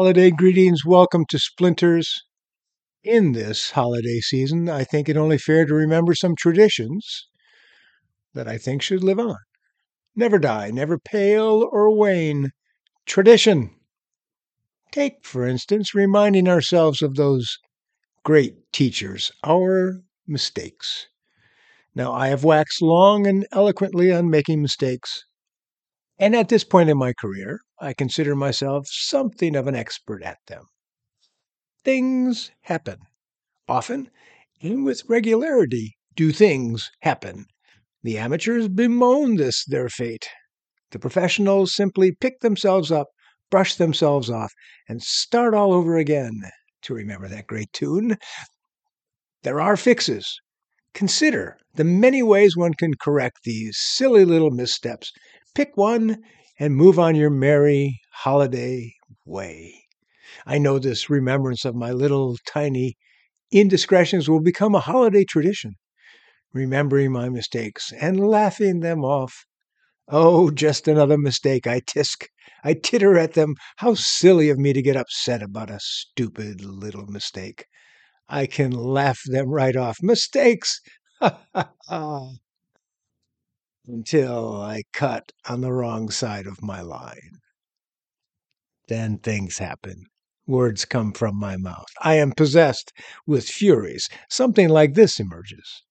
Holiday greetings. Welcome to Splinters. In this holiday season, I think it only fair to remember some traditions that I think should live on. Never die, never pale or wane. Tradition. Take, for instance, reminding ourselves of those great teachers, our mistakes. Now, I have waxed long and eloquently on making mistakes, and at this point in my career, I consider myself something of an expert at them. Things happen. Often, and with regularity, do things happen. The amateurs bemoan this their fate. The professionals simply pick themselves up, brush themselves off, and start all over again, to remember that great tune. There are fixes. Consider the many ways one can correct these silly little missteps. Pick one and move on your merry holiday way. I know this remembrance of my little tiny indiscretions will become a holiday tradition, remembering my mistakes and laughing them off. Oh, just another mistake, I tisk. I titter at them. How silly of me to get upset about a stupid little mistake. I can laugh them right off. Mistakes! Ha ha ha! Until I cut on the wrong side of my line. Then things happen. Words come from my mouth. I am possessed with furies. Something like this emerges.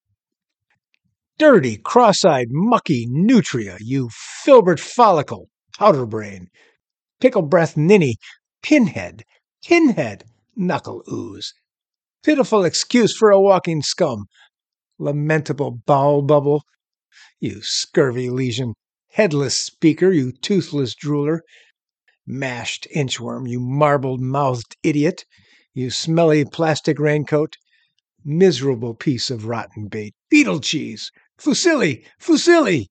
Dirty, cross eyed, mucky nutria, you filbert follicle, powder brain, pickle breath ninny, pinhead, pinhead, knuckle ooze. Pitiful excuse for a walking scum. Lamentable bowel bubble, you scurvy lesion, headless speaker, you toothless drooler, mashed inchworm, you marbled mouthed idiot, you smelly plastic raincoat, miserable piece of rotten bait, beetle cheese, fusilli, fusilli,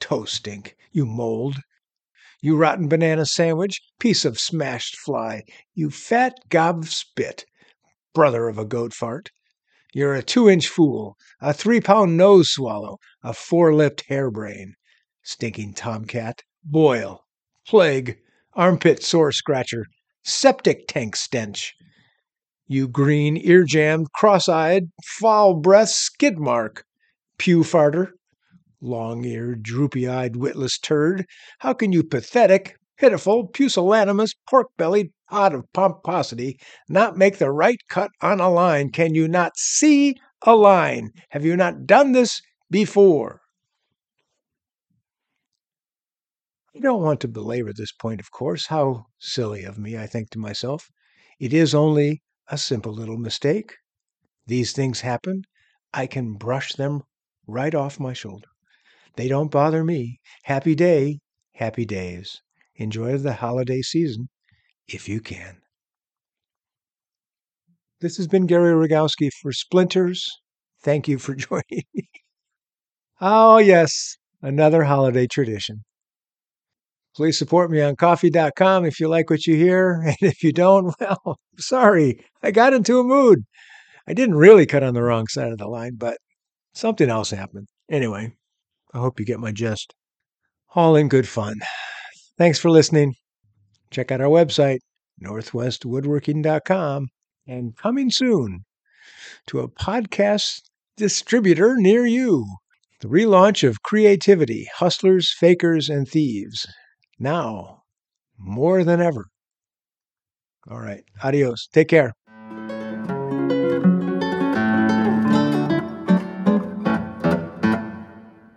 toe stink, you mold, you rotten banana sandwich, piece of smashed fly, you fat gob spit, brother of a goat fart, you're a two inch fool, a three pound nose swallow, a four lipped harebrain, stinking tomcat, boil, plague, armpit sore scratcher, septic tank stench. You green, ear jammed, cross eyed, foul breath skid mark, pew farter, long eared, droopy eyed, witless turd. How can you pathetic, pitiful, pusillanimous, pork bellied pot of pomposity not make the right cut on a line? Can you not see a line? Have you not done this before? I don't want to belabor this point, of course. How silly of me, I think to myself. It is only a simple little mistake. These things happen. I can brush them right off my shoulder. They don't bother me. Happy day, happy days. Enjoy the holiday season if you can. This has been Gary Rogowski for Splinters. Thank you for joining me. Oh, yes, another holiday tradition. Please support me on ko-fi.com if you like what you hear. And if you don't, well, sorry, I got into a mood. I didn't really cut on the wrong side of the line, but something else happened. Anyway, I hope you get my gist. All in good fun. Thanks for listening. Check out our website, northwestwoodworking.com, and coming soon to a podcast distributor near you. The relaunch of Creativity Hustlers, Fakers, and Thieves. Now, more than ever. All right. Adios. Take care.